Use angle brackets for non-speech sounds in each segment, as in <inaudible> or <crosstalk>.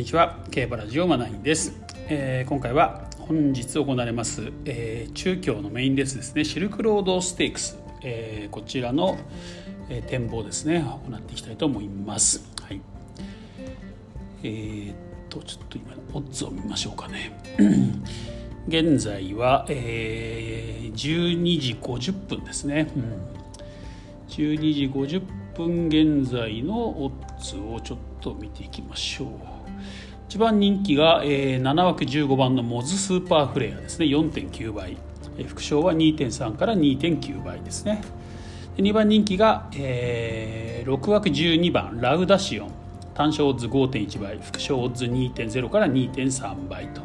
にちは。競馬ラジオマナインです、えー、今回は本日行われます、えー、中京のメインレースですね。シルクロードステークス、えー、こちらの、え展望ですね。行っていきたいと思います。はい。えー、っとちょっと今オッズを見ましょうかね。<clears throat> 現在は、えー、12時50分ですね、うん、12時50分現在のオッズをちょっと見ていきましょう。一番人気が、えー、7枠15番のモズスーパーフレアですね。4.9倍、えー、副賞は2.3から2.9倍ですね。で2番人気が、えー、6枠12番ラウダシオン。単勝オッズ5.1倍。副賞オッズ2.0から2.3倍と。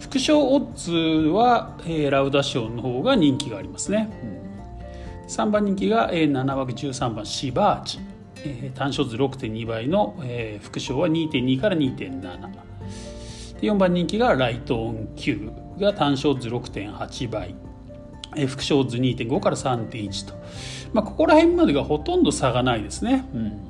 副賞オッズは、えー、ラウダシオンの方が人気がありますね、うん、3番人気が、えー、7枠13番シバーチ。えー、単勝図6.2倍の、えー、副賞は2.2から2.7 4番人気がライトオン Q が単勝図6.8倍、えー、副賞図2.5から3.1と、まあ、ここら辺までがほとんど差がないですね、うん、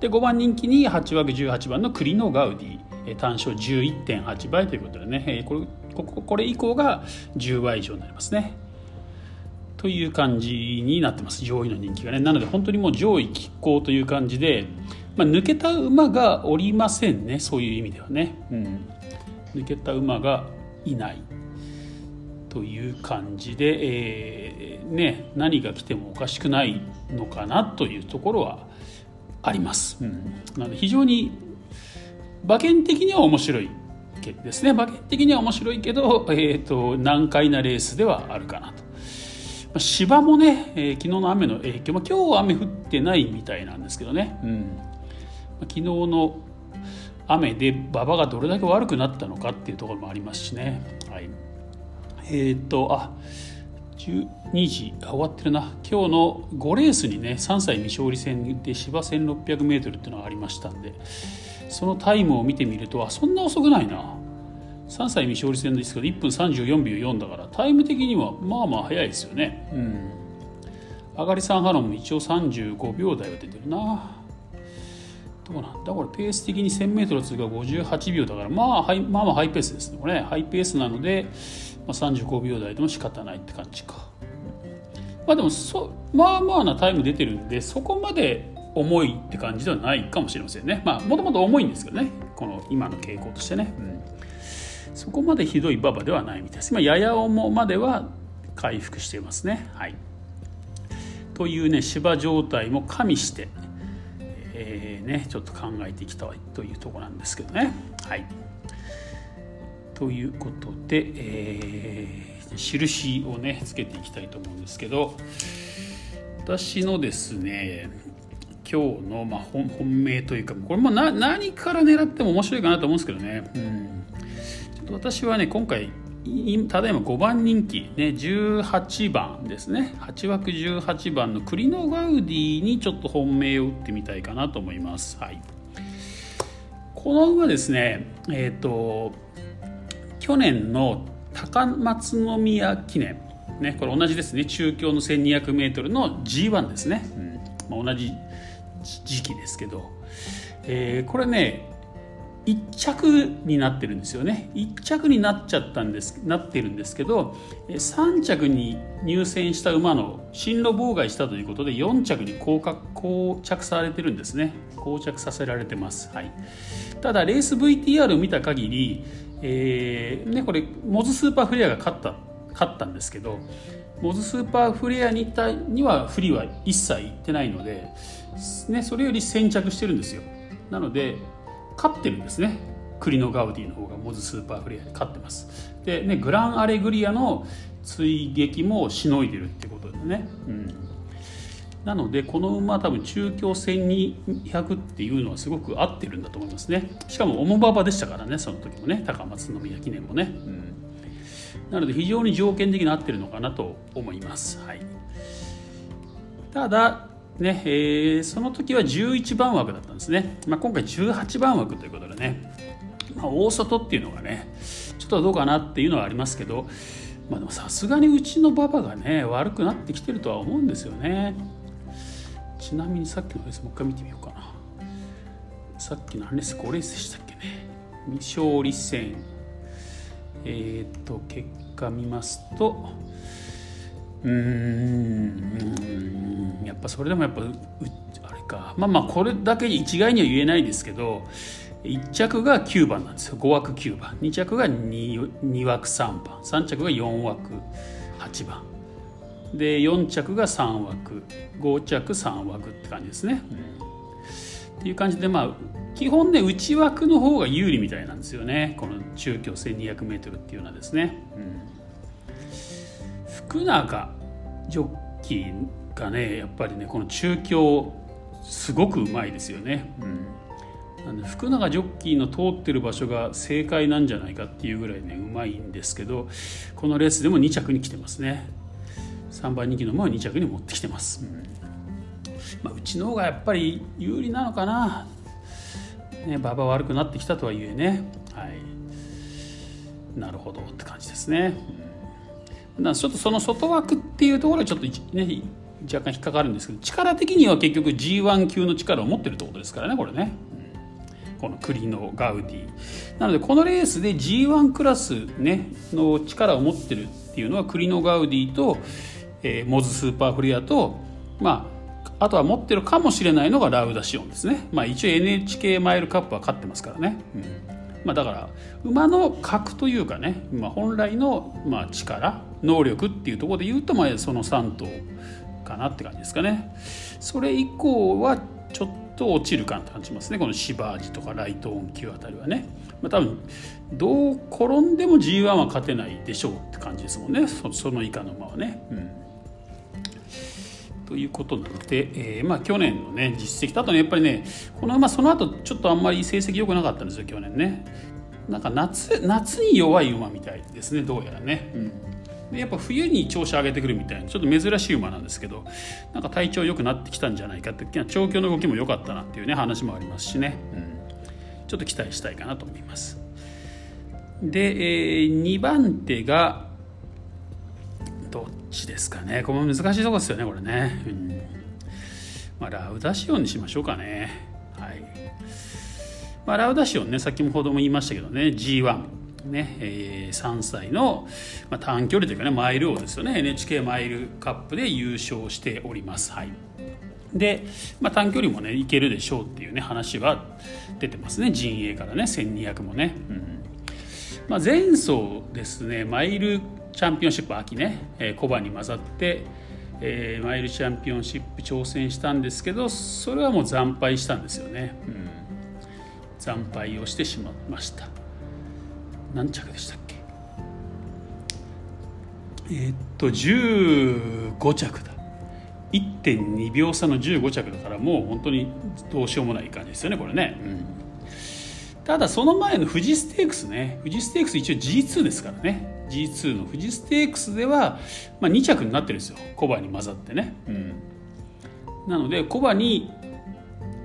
で5番人気に8枠18番のクリノガウディ、単勝11.8倍ということでね、これこここれ以降が10倍以上になりますね。という感じになってます。上位の人気がね。なので本当にもう上位拮抗という感じで、まあ、抜けた馬がおりませんね。そういう意味ではね、うん、抜けた馬がいないという感じで、えー、ね、何が来てもおかしくないのかなというところはあります。うん、なので非常に馬券的には面白いですね。馬券的には面白いけど、えーと難解なレースではあるかなと。芝もね、えー、昨日の雨の影響、まあ、今日は雨降ってないみたいなんですけどね、うん。まあ、昨日の雨で馬場がどれだけ悪くなったのかっていうところもありますしね。はい、えっ、と、あ12時終わってるな。今日の5レースにね3歳未勝利戦で芝 1600m っていうのがありましたんでそのタイムを見てみるとあそんな遅くないな3歳未勝利戦ですけど1分34秒4だからタイム的にはまあまあ早いですよね。うん。上がり3ハロンも一応35秒台は出てるな。どうなんだ？これペース的に 1000m 通過58秒だからまあ、はい、まあまあハイペースですねこれね。ハイペースなので、まあ、35秒台でも仕方ないって感じか。まあでもそまあまあなタイム出てるんでそこまで重いって感じではないかもしれませんね。まあもともと重いんですけどね。この今の傾向としてね、うんそこまでひどい馬場ではないみたいです。今やや重までは回復していますね。はい、というね芝状態も加味して、えー、ね、ちょっと考えていきたいというとこなんですけどね。はい、ということで、えー、印をねつけていきたいと思うんですけど私のですね今日のまあ本命というかこれも何から狙っても面白いかなと思うんですけどね。うん私はね今回ただいま5番人気、ね、18番ですね。8枠18番のクリノガウディにちょっと本命を打ってみたいかなと思います、はい、この馬ですねえっ、ー、と去年の高松宮記念。ね、これ同じですね。中京の 1200m の G1 ですね、うん。まあ、同じ時期ですけど、えー、これね1着になってるんですよね。1着になっちゃったんですなってるんですけど3着に入選した馬の進路妨害したということで4着に降着されてるんですね。降着させられてます、はい、ただレース VTR を見た限り、えーね、これモズスーパーフレアが勝った勝ったんですけどモズスーパーフレアにたには不利は一切いってないので、ね、それより先着してるんですよ。なので勝ってるんですね。クリノ・ガウディの方がモズスーパーフレアで勝ってます。でねグランアレグリアの追撃もしのいでるってことでね、うん、なのでこの馬多分中京1200っていうのはすごく合ってるんだと思いますね。しかも重馬場でしたからねその時もね。高松宮記念もね、うん、なので非常に条件的に合ってるのかなと思います、はい、ただねえー、その時は11番枠だったんですね、まあ、今回18番枠ということでね、まあ、大外っていうのがねちょっとどうかなっていうのはありますけど、まあ、でもさすがにうちの馬場がね悪くなってきてるとは思うんですよね。ちなみにさっきのレースもう一回見てみようかな。さっきのレース5レースでしたっけね。未勝利戦。えっ、と結果見ますとうーん。やっぱそれでもやっぱあれか。まあまあこれだけ一概には言えないですけど1着が9番なんですよ。5枠9番。2着が 2, 2枠3番。3着が4枠8番。で4着が3枠。5着3枠って感じですね。うん、っていう感じでまあ基本ね内枠の方が有利みたいなんですよね。この中京 1200m っていうのはですね。うん、福永ジョッキーがねやっぱりねこの中京すごくうまいですよね。うん。なんで福永ジョッキーの通ってる場所が正解なんじゃないかっていうぐらいねうまいんですけどこのレースでも2着に来てますね。3番人気の馬は2着に持ってきてます、うん。まあ、うちの方がやっぱり有利なのかな。ね馬場悪くなってきたとはいえね。はい。なるほどって感じですね、うん、ちょっとその外枠っていうところはちょっとね若干引っかかるんですけど力的には結局 G1 級の力を持ってるってことですからねこれね、この栗のガウディ。なのでこのレースで G1 クラス、ね、の力を持ってるっていうのは栗のガウディと、えー、モズスーパーフレアと、まあ、あとは持ってるかもしれないのがラウダシオンですね、まあ、一応 NHK マイルカップは勝ってますからね、うん。まあ、だから馬の格というかね、まあ、本来のまあ力能力っていうところで言うとまあその3頭かなって感じですかね。それ以降はちょっと落ちる感じますねこのシバージとかライトオン級あたりはね、まあ、多分どう転んでも G1 は勝てないでしょうって感じですもんね。その以下の馬はね。うん。ということなので、えー、まあ去年のね実績とあとねやっぱりねこの馬その後ちょっとあんまり成績良くなかったんですよ去年ね。なんか夏夏に弱い馬みたいですねどうやらね、うん、でやっぱ冬に調子上げてくるみたいなちょっと珍しい馬なんですけどなんか体調良くなってきたんじゃないかって調教の動きも良かったなっていうね話もありますしね、うん、ちょっと期待したいかなと思います。で、えー、2番手がどっちですかね。これ難しいとこですよねこれね、うん。まあ、ラウダシオンにしましょうかね。はい。まあ、ラウダシオンね先ほども言いましたけどね。G1 ね。えー、3歳の、まあ、短距離というかねマイル王ですよね。NHK マイルカップで優勝しております。はい。で、まあ、短距離もねいけるでしょうっていうね話は出てますね。陣営からね1200もね、うん。まあ、前走ですね。マイルチャンピオンシップ秋ね、えー、コバに混ざって、えー、マイルチャンピオンシップ挑戦したんですけどそれはもう惨敗したんですよね、うん、惨敗をしてしまいました。何着でしたっけ？えー、っと15着だ。1.2秒差の15着だからもう本当にどうしようもない感じですよねこれね、うん、ただその前の富士ステークスね。富士ステークス一応 G2 ですからね。G2 の富士ステークスでは、まあ、2着になってるんですよ。コバに混ざってね、うん、なのでコバに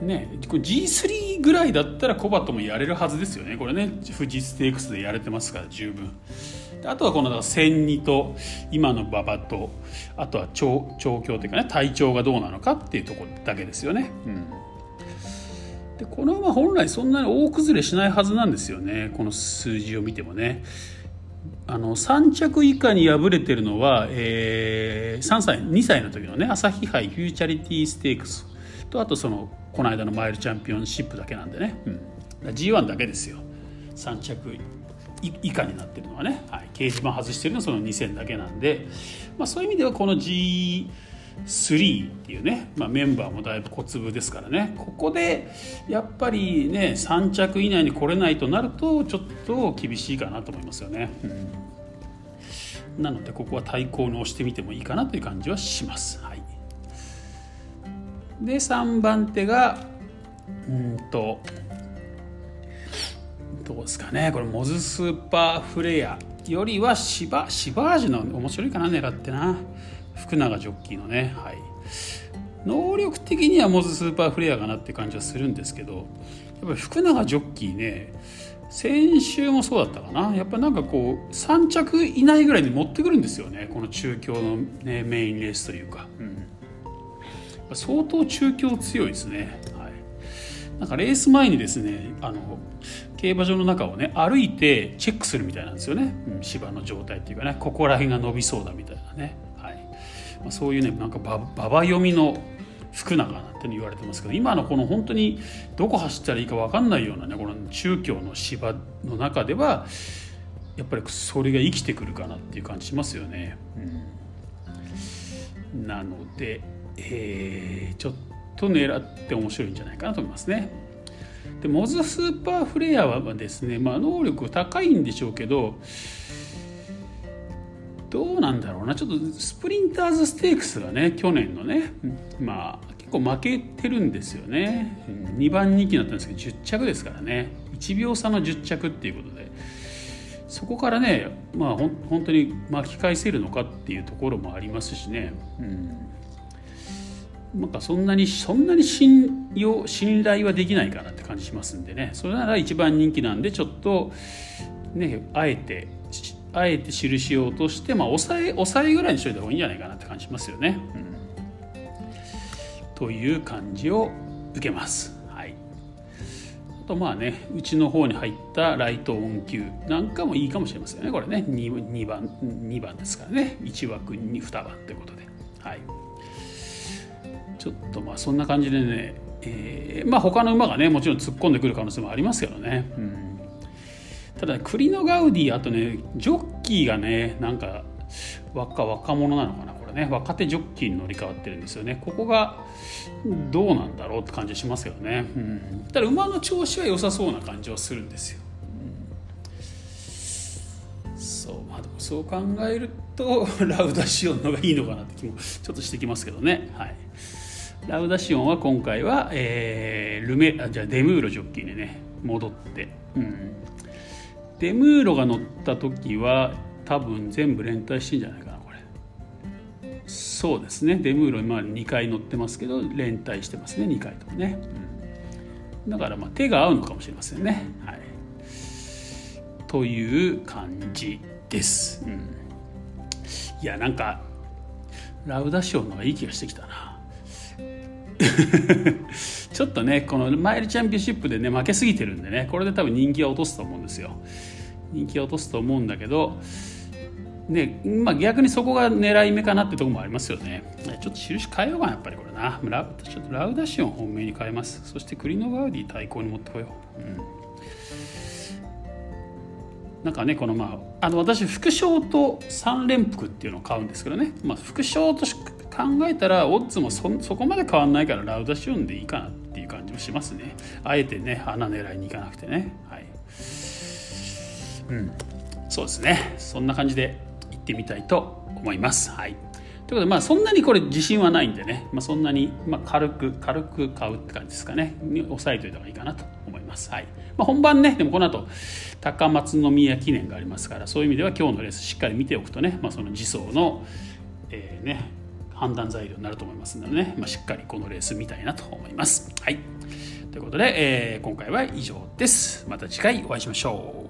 ね、G3 ぐらいだったらコバともやれるはずですよね。これね。富士ステークスでやれてますから十分。あとはこの千二と今の馬場とあとは調調教というかね体調がどうなのかっていうところだけですよね、うん、でこの馬本来そんなに大崩れしないはずなんですよね。この数字を見てもね。あの3着以下に敗れてるのは、えー、3歳2歳の時のね朝日杯フューチャリティーステークス。とあとそのこの間のマイルチャンピオンシップだけなんでね、うん、G1 だけですよ。3着以下になってるのはね、はい、掲示板外してるのはその2戦だけなんで、まあ、そういう意味ではこの g 3っていうね、まあ、メンバーもだいぶ小粒ですからね。ここでやっぱりね3着以内に来れないとなるとちょっと厳しいかなと思いますよね。うん、なのでここは対抗の押してみてもいいかなという感じはします。はい。で3番手がうんとどうですかね。これモズスーパーフレアよりはシバシバージュの面白いかな狙ってな。福永ジョッキーのねはい。能力的にはモズスーパーフレアかなって感じはするんですけどやっぱり福永ジョッキーね先週もそうだったかな。やっぱなんかこう3着以内ぐらいに持ってくるんですよね。この中京の、ね、メインレースというか、うん、相当中京強いですね、はい、なんかレース前にですねあの競馬場の中をね歩いてチェックするみたいなんですよね、うん、芝の状態っていうかねここら辺が伸びそうだみたいなね、まあ、そういうねなんかババ読みの福永なんて言われてますけど今のこの本当にどこ走ったらいいか分かんないようなねこの中京の芝の中ではやっぱりそれが生きてくるかなっていう感じしますよね。うん、なので、えー、ちょっと狙って面白いんじゃないかなと思いますね。でモズスーパーフレアはですね、まあ、能力高いんでしょうけどどうなんだろうな。ちょっとスプリンターズステークスがね去年のねまあ結構負けてるんですよね。2番人気になったんですけど10着ですからね。1秒差の10着っていうことで。そこからねまあ本当に巻き返せるのかっていうところもありますしね、うん、なんかそんなにそんなに信用信頼はできないかなって感じしますんでね。それなら一番人気なんでちょっとねあえてあえて印を落として、まあ、抑え抑えぐらいにしといた方がいいんじゃないかなって感じしますよね。うん、という感じを受けます。はい、あとまあねうちの方に入ったライトオン級なんかもいいかもしれませんねこれね。2, 2番2番ですからね。1枠に2番ということで。はい。ちょっとまあそんな感じでね、えー、まあ他の馬がねもちろん突っ込んでくる可能性もありますけどね、うん、ただ栗のガウディあとねジョッキーがねなんか若若者なのかなこれね。若手ジョッキーに乗り換わってるんですよね。ここがどうなんだろうって感じしますけどね、うん、ただ馬の調子は良さそうな感じはするんですよ、うん、そう。まあでもそう考えると <laughs> ラウダシオンのがいいのかなって気もちょっとしてきますけどね。はい。ラウダシオンは今回は、えー、ルメあじゃあデムーロジョッキーにね戻って、うん、デムーロが乗った時は多分全部連帯してんじゃないかなこれ。そうですね。デムーロ今2回乗ってますけど連帯してますね。2回ともね、うん、だからまあ手が合うのかもしれませんね。はい。という感じです、うん、いやなんかラウダシオンの方がいい気がしてきたな <laughs> ちょっとねこのマイルチャンピオンシップでね負けすぎてるんでねこれで多分人気は落とすと思うんですよ。人気は落とすと思うんだけどねまあ、逆にそこが狙い目かなってとこもありますよね。ちょっと印変えようかなやっぱりこれな。ラちょっとラウダシオン本命に変えます。そしてクリノガウディ対抗に持ってこよう、うん。なんかねこのまああの私副賞と3連服っていうのを買うんですけどね、まあ、副賞と考えたらオッズもそこまで変わんないからラウダシオンでいいかなっていう感じもしますね。あえてね穴狙いに行かなくてね。はい。うん。そうですね。そんな感じで行ってみたいと思います。はい。ということでまあそんなにこれ自信はないんでね、まあ、そんなに、まあ、軽く軽く買うって感じですかね。に抑えておいた方がいいかなと思います。はい、まあ、本番ねでもこの後高松宮記念がありますからそういう意味では今日のレースしっかり見ておくとね、まあ、その自走の、えー、ね判断材料になると思いますのでね、まあ、しっかりこのレース見たいなと思います。はい。ということで、えー、今回は以上です。また次回お会いしましょう。